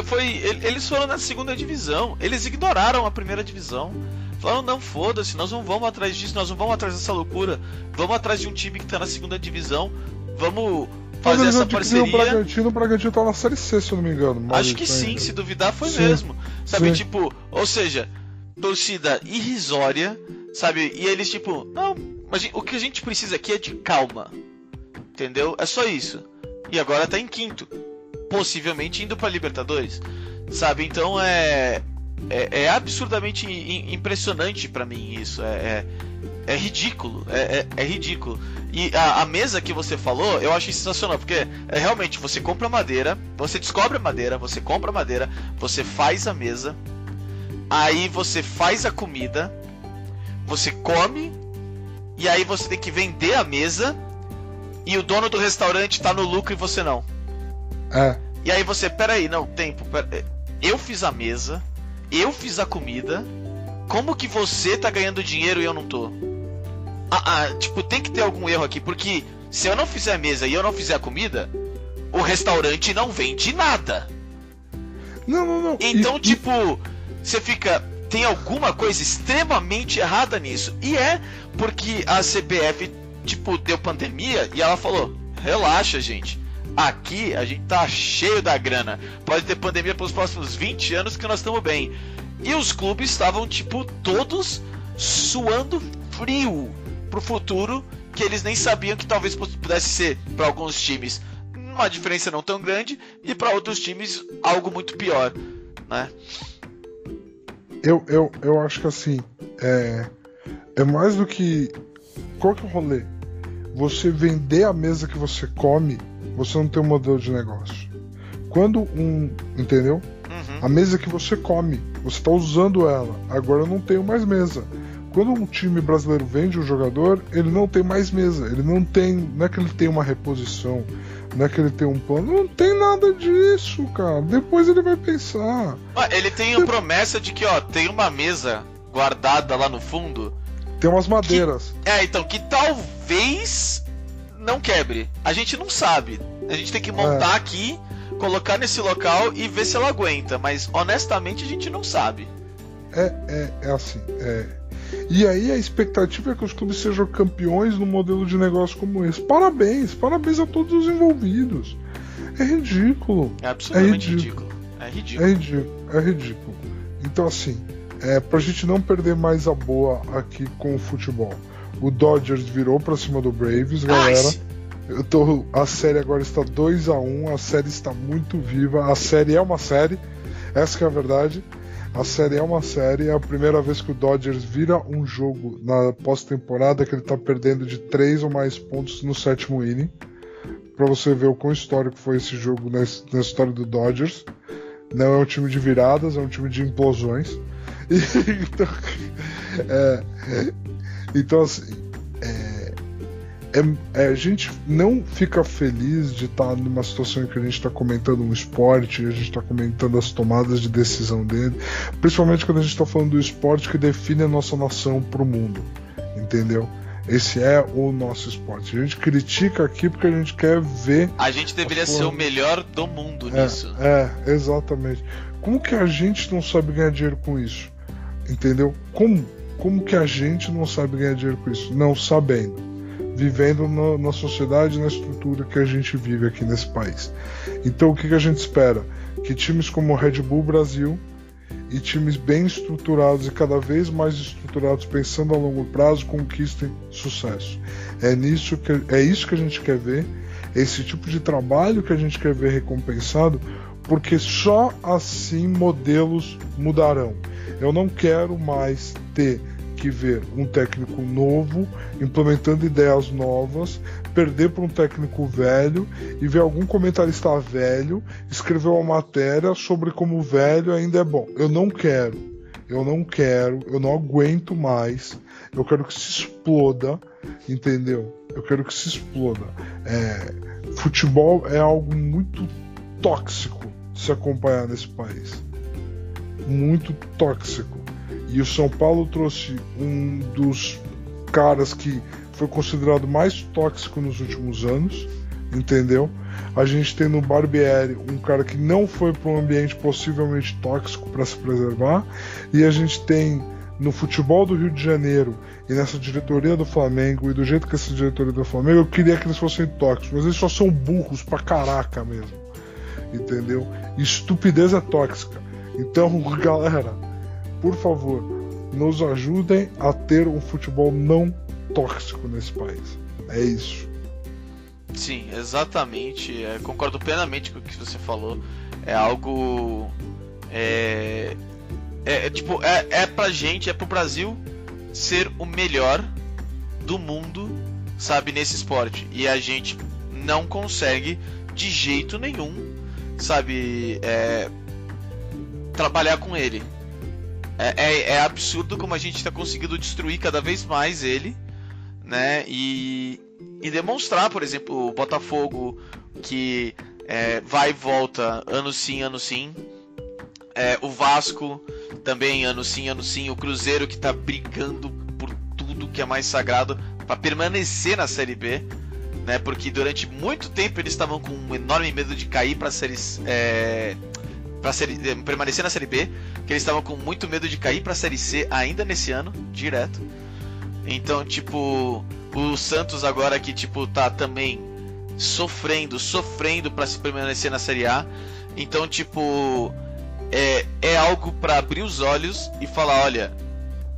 Foi ele- eles foram na segunda divisão. Eles ignoraram a primeira divisão. Falaram, não, foda-se, nós não vamos atrás disso, nós não vamos atrás dessa loucura. Vamos atrás de um time que tá na segunda divisão. Vamos Mas fazer essa adquiriram o parceria. Bragantino, o Bragantino tá na série C, se eu não me engano. Acho Maurício, que sim, ainda. se duvidar foi Sim. mesmo. Sabe, Sim. tipo, ou seja, torcida irrisória, sabe? E eles, tipo, não, mas o que a gente precisa aqui é de calma. entendeu? É só isso. E agora tá em quinto, possivelmente indo para Libertadores, sabe? Então é é, é absurdamente impressionante para mim isso. É, é, é ridículo, é, é, é, ridículo. E a, a, mesa que você falou, eu acho sensacional, porque é realmente você compra madeira, você descobre a madeira, você compra madeira, você faz a mesa, aí você faz a comida, você come, e aí você tem que vender a mesa, e o dono do restaurante tá no lucro e você não. É. E aí você, peraí, não, tempo, pera, eu fiz a mesa, eu fiz a comida, como que você tá ganhando dinheiro e eu não tô? Ah, ah, tipo, tem que ter algum erro aqui, porque se eu não fizer a mesa e eu não fizer a comida, o restaurante não vende nada. Não, não, não. Então, e, tipo, você fica. Tem alguma coisa extremamente errada nisso. E é porque a CBF, tipo, deu pandemia e ela falou: relaxa, gente. Aqui a gente tá cheio da grana. Pode ter pandemia pelos próximos 20 anos que nós estamos bem. E os clubes estavam, tipo, todos suando frio pro futuro, que eles nem sabiam que talvez pudesse ser para alguns times uma diferença não tão grande e para outros times algo muito pior, né? Eu, eu, eu acho que assim, é, é mais do que. Qual que é o rolê? Você vender a mesa que você come você não tem um modelo de negócio. Quando um. Entendeu? Uhum. A mesa que você come, você está usando ela. Agora eu não tenho mais mesa. Quando um time brasileiro vende um jogador, ele não tem mais mesa. Ele não tem. Não é que ele tem uma reposição. Não é que ele tem um plano. Não tem nada disso, cara. Depois ele vai pensar. Ele tem a promessa de que, ó, tem uma mesa guardada lá no fundo. Tem umas madeiras. Que, é, então, que talvez não quebre. A gente não sabe. A gente tem que montar é. aqui, colocar nesse local e ver se ela aguenta. Mas honestamente a gente não sabe. É, é, é assim. É. E aí a expectativa é que os clubes sejam campeões num modelo de negócio como esse. Parabéns, parabéns a todos os envolvidos. É ridículo. É absolutamente é ridículo. ridículo. É ridículo. É ridículo. É ridículo. Então assim, é, pra gente não perder mais a boa aqui com o futebol. O Dodgers virou pra cima do Braves, galera. Eu tô, a série agora está 2 a 1 um, a série está muito viva. A série é uma série, essa é a verdade. A série é uma série, é a primeira vez que o Dodgers vira um jogo na pós-temporada que ele tá perdendo de 3 ou mais pontos no sétimo inning. Pra você ver o quão histórico foi esse jogo na, na história do Dodgers. Não é um time de viradas, é um time de implosões. [laughs] Então, [laughs] é, então, assim, é, é, é, a gente não fica feliz de estar numa situação em que a gente está comentando um esporte, a gente está comentando as tomadas de decisão dele, principalmente quando a gente está falando do esporte que define a nossa nação para o mundo, entendeu? Esse é o nosso esporte. A gente critica aqui porque a gente quer ver. A gente deveria ser o melhor do mundo é, nisso. É, exatamente. Como que a gente não sabe ganhar dinheiro com isso? Entendeu? Como? Como que a gente não sabe ganhar dinheiro com isso? Não sabendo. Vivendo na, sociedade, na estrutura que a gente vive aqui nesse país. Então o que, que a gente espera? Que times como o Red Bull Brasil e times bem estruturados e cada vez mais estruturados, pensando a longo prazo, conquistem sucesso. É, nisso que, é isso que a gente quer ver, esse tipo de trabalho que a gente quer ver recompensado, porque só assim modelos mudarão. Eu não quero mais ter que ver um técnico novo implementando ideias novas, perder para um técnico velho e ver algum comentarista velho escrever uma matéria sobre como o velho ainda é bom. Eu não quero, eu não quero, eu não aguento mais. Eu quero que se exploda, entendeu? Eu quero que se exploda. É, futebol é algo muito tóxico se acompanhar nesse país. Muito tóxico. E o São Paulo trouxe um dos caras que foi considerado mais tóxico nos últimos anos, entendeu? A gente tem no Barbieri um cara que não foi para um ambiente possivelmente tóxico para se preservar, e a gente tem no futebol do Rio de Janeiro e nessa diretoria do Flamengo e do jeito que essa diretoria do Flamengo, eu queria que eles fossem tóxicos, mas eles só são burros pra caraca mesmo. Entendeu? Estupidez é tóxica. Então, [laughs] galera, por favor, nos ajudem a ter um futebol não tóxico nesse país. É isso. Sim, exatamente. É, concordo plenamente com o que você falou. É algo. É, é, é, tipo, é, é pra gente, é pro Brasil ser o melhor do mundo, sabe, nesse esporte. E a gente não consegue de jeito nenhum, sabe, é, trabalhar com ele. É, é, é, absurdo como a gente está conseguindo destruir cada vez mais ele, né? E, e demonstrar, por exemplo, o Botafogo que é, vai e volta ano sim, ano sim. É, o Vasco também ano sim, ano sim. O Cruzeiro que está brigando por tudo que é mais sagrado para permanecer na Série B né? Porque durante muito tempo eles estavam com um enorme medo de cair para séries é, para é, permanecer na série B, que eles estavam com muito medo de cair para a série C ainda nesse ano, direto. Então, tipo, o Santos agora que tipo tá também sofrendo, sofrendo para se permanecer na série A. Então, tipo, é, é algo para abrir os olhos e falar, olha,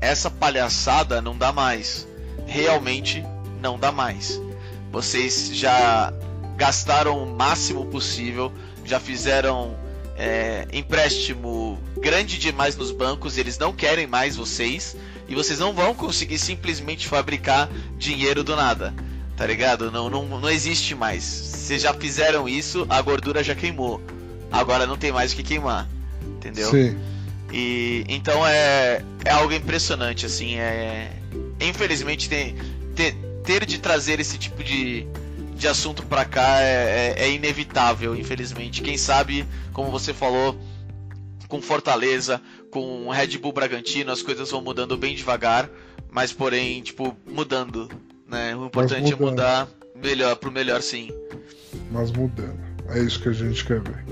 essa palhaçada não dá mais. Realmente não dá mais. Vocês já gastaram o máximo possível, já fizeram é, empréstimo grande demais nos bancos, eles não querem mais vocês e vocês não vão conseguir simplesmente fabricar dinheiro do nada, tá ligado? Não, não, não existe mais. Vocês já fizeram isso, a gordura já queimou. Agora não tem mais o que queimar, entendeu? Sim. E então é, é algo impressionante, assim. É, infelizmente tem, tem ter de trazer esse tipo de, de assunto para cá é, é, é, inevitável, infelizmente. Quem sabe, como você falou, com Fortaleza, com Red Bull Bragantino, as coisas vão mudando bem devagar, mas porém, tipo, mudando. Né? O importante é mudar melhor pro melhor sim. Mas mudando. É isso que a gente quer ver.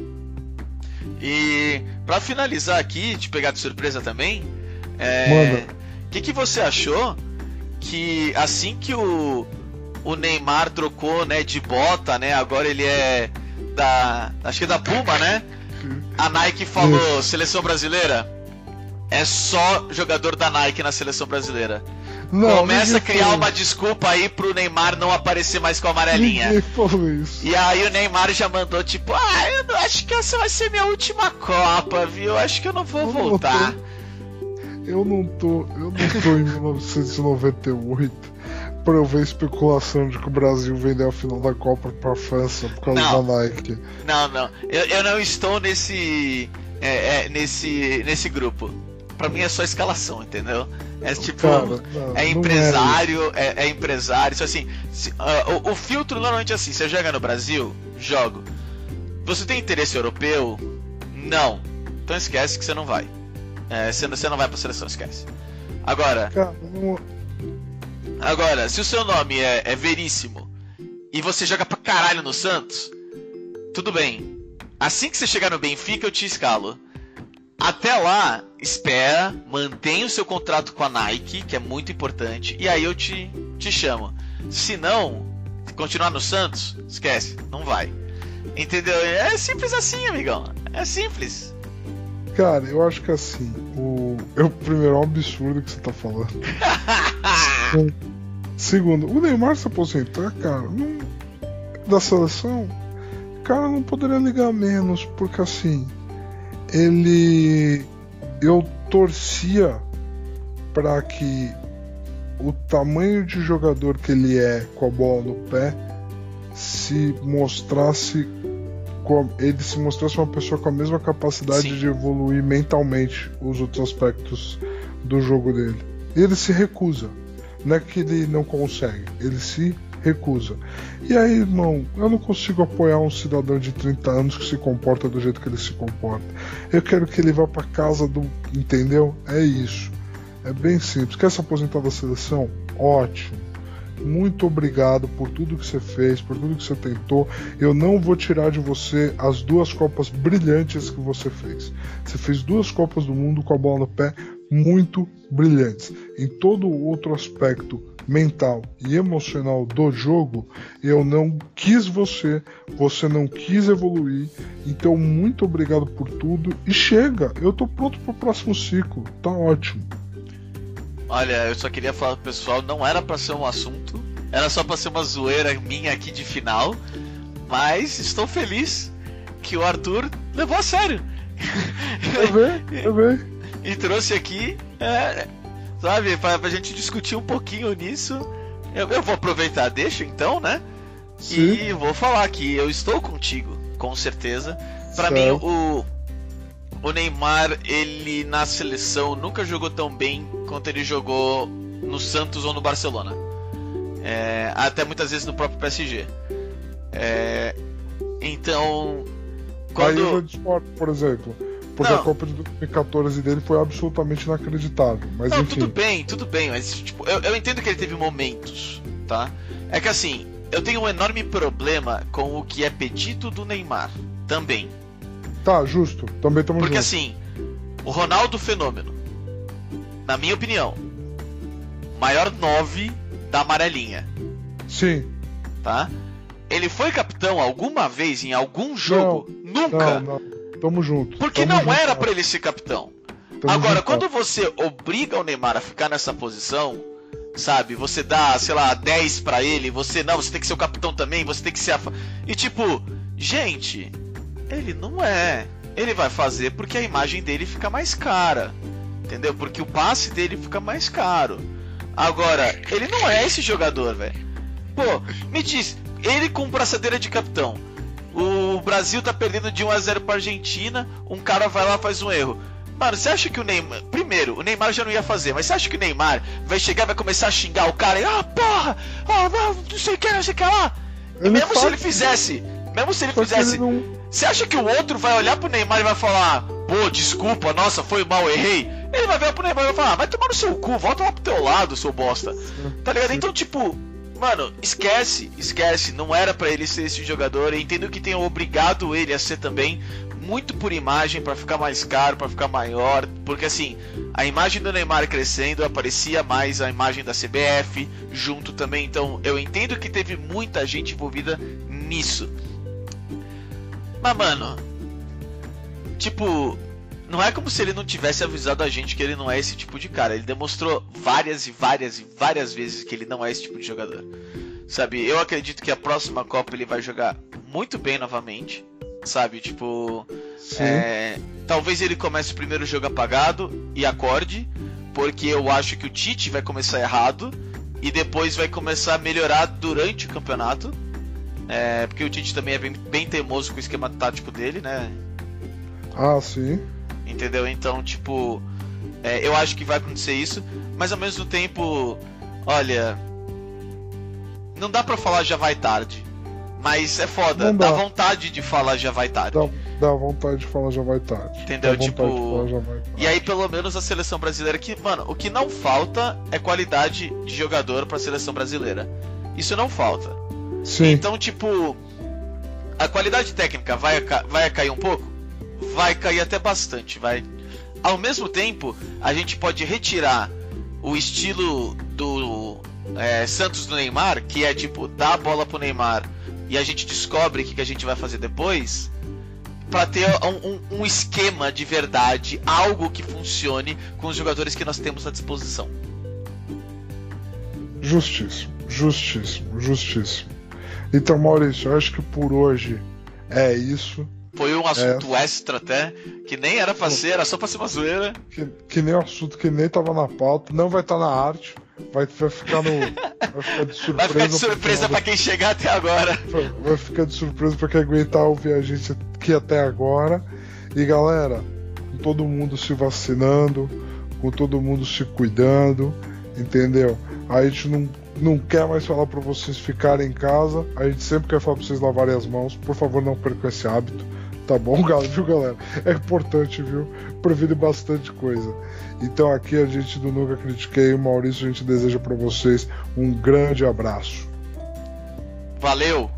E para finalizar aqui, te pegar de surpresa também, é, o que, que você achou que assim que o, o Neymar trocou, né, de bota, né, agora ele é da, acho que é da Puma, né? A Nike falou, seleção brasileira, é só jogador da Nike na seleção brasileira. Não, Começa a criar uma desculpa aí pro Neymar não aparecer mais com a amarelinha. E aí o Neymar já mandou tipo, ah, eu acho que essa vai ser minha última Copa, viu? Acho que eu não vou eu voltar. Não eu não tô. Eu não tô em [laughs] 1998 pra eu ver especulação de que o Brasil vendeu a final da Copa pra França por causa não, da Nike. Não, não. Eu, eu não estou nesse. É, é, nesse, nesse grupo. Pra mim é só escalação, entendeu? É tipo. Cara, não, é empresário, é, é, empresário. Isso assim. Se, uh, o, o, filtro normalmente é assim: você joga no Brasil? Jogo. Você tem interesse europeu? Não. Então esquece que você não vai. É, você, você não vai pra seleção, esquece. Agora. Agora, se o seu nome é, é Veríssimo e você joga pra caralho no Santos, tudo bem. Assim que você chegar no Benfica, eu te escalo. Até lá, espera, mantém o seu contrato com a Nike, que é muito importante, e aí eu te, te chamo. Se não, continuar no Santos, esquece, não vai. Entendeu? É simples assim, amigão. É simples. Cara, eu acho que assim, o. Eu, primeiro, é um absurdo que você tá falando. [laughs] Segundo, o Neymar se aposentar, cara, não... da seleção, cara, não poderia ligar menos, porque assim, ele. Eu torcia para que o tamanho de jogador que ele é com a bola no pé se mostrasse ele se mostrasse uma pessoa com a mesma capacidade Sim. de evoluir mentalmente os outros aspectos do jogo dele. Ele se recusa. Não é que ele não consegue, ele se recusa. E aí, irmão, eu não consigo apoiar um cidadão de 30 anos que se comporta do jeito que ele se comporta. Eu quero que ele vá para casa do. Entendeu? É isso. É bem simples. Quer se aposentar da seleção? Ótimo muito obrigado por tudo que você fez, por tudo que você tentou. Eu não vou tirar de você as duas Copas brilhantes que você fez. Você fez duas Copas do Mundo com a bola no pé muito brilhantes. Em todo outro aspecto mental e emocional do jogo, eu não quis você, você não quis evoluir. Então, muito obrigado por tudo e chega. Eu tô pronto pro próximo ciclo. Tá ótimo. Olha, eu só queria falar pro pessoal, não era para ser um assunto, Era só pra ser uma zoeira minha aqui de final. Mas estou feliz que o Arthur levou a sério. Eu ver, eu ver. E trouxe aqui, é, sabe, pra, pra gente discutir um pouquinho nisso. Eu, eu vou aproveitar, deixa então, né? Sim. E vou falar que eu estou contigo, com certeza. Pra Certo. mim, o, o Neymar, ele na seleção nunca jogou tão bem quanto ele jogou no Santos ou no Barcelona. É, até muitas vezes no próprio PSG. É, então, Aí eu quando. discordo, por exemplo. Porque Não. a Copa de 2014 dele foi absolutamente inacreditável. Mas Não, enfim. tudo bem, tudo bem, mas tipo, eu, eu entendo que ele teve momentos, tá? É que assim, eu tenho um enorme problema com o que é pedido do Neymar também. Tá, justo. Também estamos Porque juntos. assim, o Ronaldo Fenômeno, na minha opinião, maior 9 da amarelinha, Sim. tá? Ele foi capitão alguma vez em algum jogo? Nunca! Não, não. Tamo junto. Porque Tamo não junto, era pra ele ser capitão. Tamo Agora, junto, quando você obriga o Neymar a ficar nessa posição, sabe? Você dá, sei lá, 10 pra ele, você não, você tem que ser o capitão também, você tem que ser a. E tipo, gente, ele não é. Ele vai fazer porque a imagem dele fica mais cara. Entendeu? Porque o passe dele fica mais caro. Agora, ele não é esse jogador, velho. Pô, me diz, ele com braçadeira de capitão. O Brasil tá perdendo de 1 a 0 pra Argentina, um cara vai lá e faz um erro. Mano, você acha que o Neymar. Primeiro, o Neymar já não ia fazer, mas você acha que o Neymar vai chegar e vai começar a xingar o cara e. Ah, porra! Ah, não, não sei o que, não sei o que lá! E mesmo se ele fizesse, mesmo se ele Só fizesse, ele não- você acha que o outro vai olhar pro Neymar e vai falar, pô, desculpa, nossa, foi mal, errei? Ele vai ver pro Neymar e vai falar, ah, vai tomar no seu cu, volta lá pro teu lado, seu bosta. Tá ligado? Então, tipo, mano, esquece, esquece, não era pra ele ser esse jogador. Eu entendo que tenham obrigado ele a ser também, muito por imagem, pra ficar mais caro, pra ficar maior. Porque assim, a imagem do Neymar crescendo aparecia mais a imagem da CBF junto também. Então, eu entendo que teve muita gente envolvida nisso. Mas, mano, tipo, não é como se ele não tivesse avisado a gente que ele não é esse tipo de cara. Ele demonstrou várias e várias e várias vezes que ele não é esse tipo de jogador. Sabe, eu acredito que a próxima Copa ele vai jogar muito bem novamente. Sabe, tipo. É, talvez ele comece o primeiro jogo apagado e acorde. Porque eu acho que o Tite vai começar errado. E depois vai começar a melhorar durante o campeonato. É, porque o Tite também é bem, bem teimoso com o esquema tático dele, né? Ah, sim. Entendeu? Então, tipo, é, eu acho que vai acontecer isso, mas ao mesmo tempo, olha, não dá pra falar já vai tarde, mas é foda, dá dá. vontade de falar já vai tarde. Dá, dá vontade de falar já vai tarde. Entendeu? Tipo, tarde. E aí, pelo menos a seleção brasileira que, mano, o que não falta é qualidade de jogador pra seleção brasileira. Isso não falta. Sim. Então, tipo, a qualidade técnica vai, vai cair um pouco? Vai cair até bastante, vai. Ao mesmo tempo, a gente pode retirar o estilo do é, Santos do Neymar, que é tipo, dar a bola pro Neymar e a gente descobre o que, que a gente vai fazer depois, pra ter um, um- um esquema de verdade, algo que funcione com os jogadores que nós temos à disposição. Justíssimo, justíssimo, justíssimo. Então, Maurício, eu acho que por hoje é isso. Foi um assunto extra até, que nem era pra ser, era só pra ser uma zoeira. Que, que nem o assunto que nem tava na pauta, não vai estar na arte, vai, vai ficar no. Vai ficar de surpresa. Vai ficar de surpresa pra quem chegar até agora. [laughs] Vai vai ficar de surpresa pra quem aguentar ouvir a gente aqui até agora. E galera, com todo mundo se vacinando, com todo mundo se cuidando, entendeu? A gente não, não quer mais falar pra vocês ficarem em casa, a gente sempre quer falar pra vocês lavarem as mãos. Por favor, não percam esse hábito, tá bom, [laughs] viu, galera? É importante, viu? Previne bastante coisa. Então aqui a gente do Nunca Critiquei, o Maurício, a gente deseja pra vocês um grande abraço. Valeu!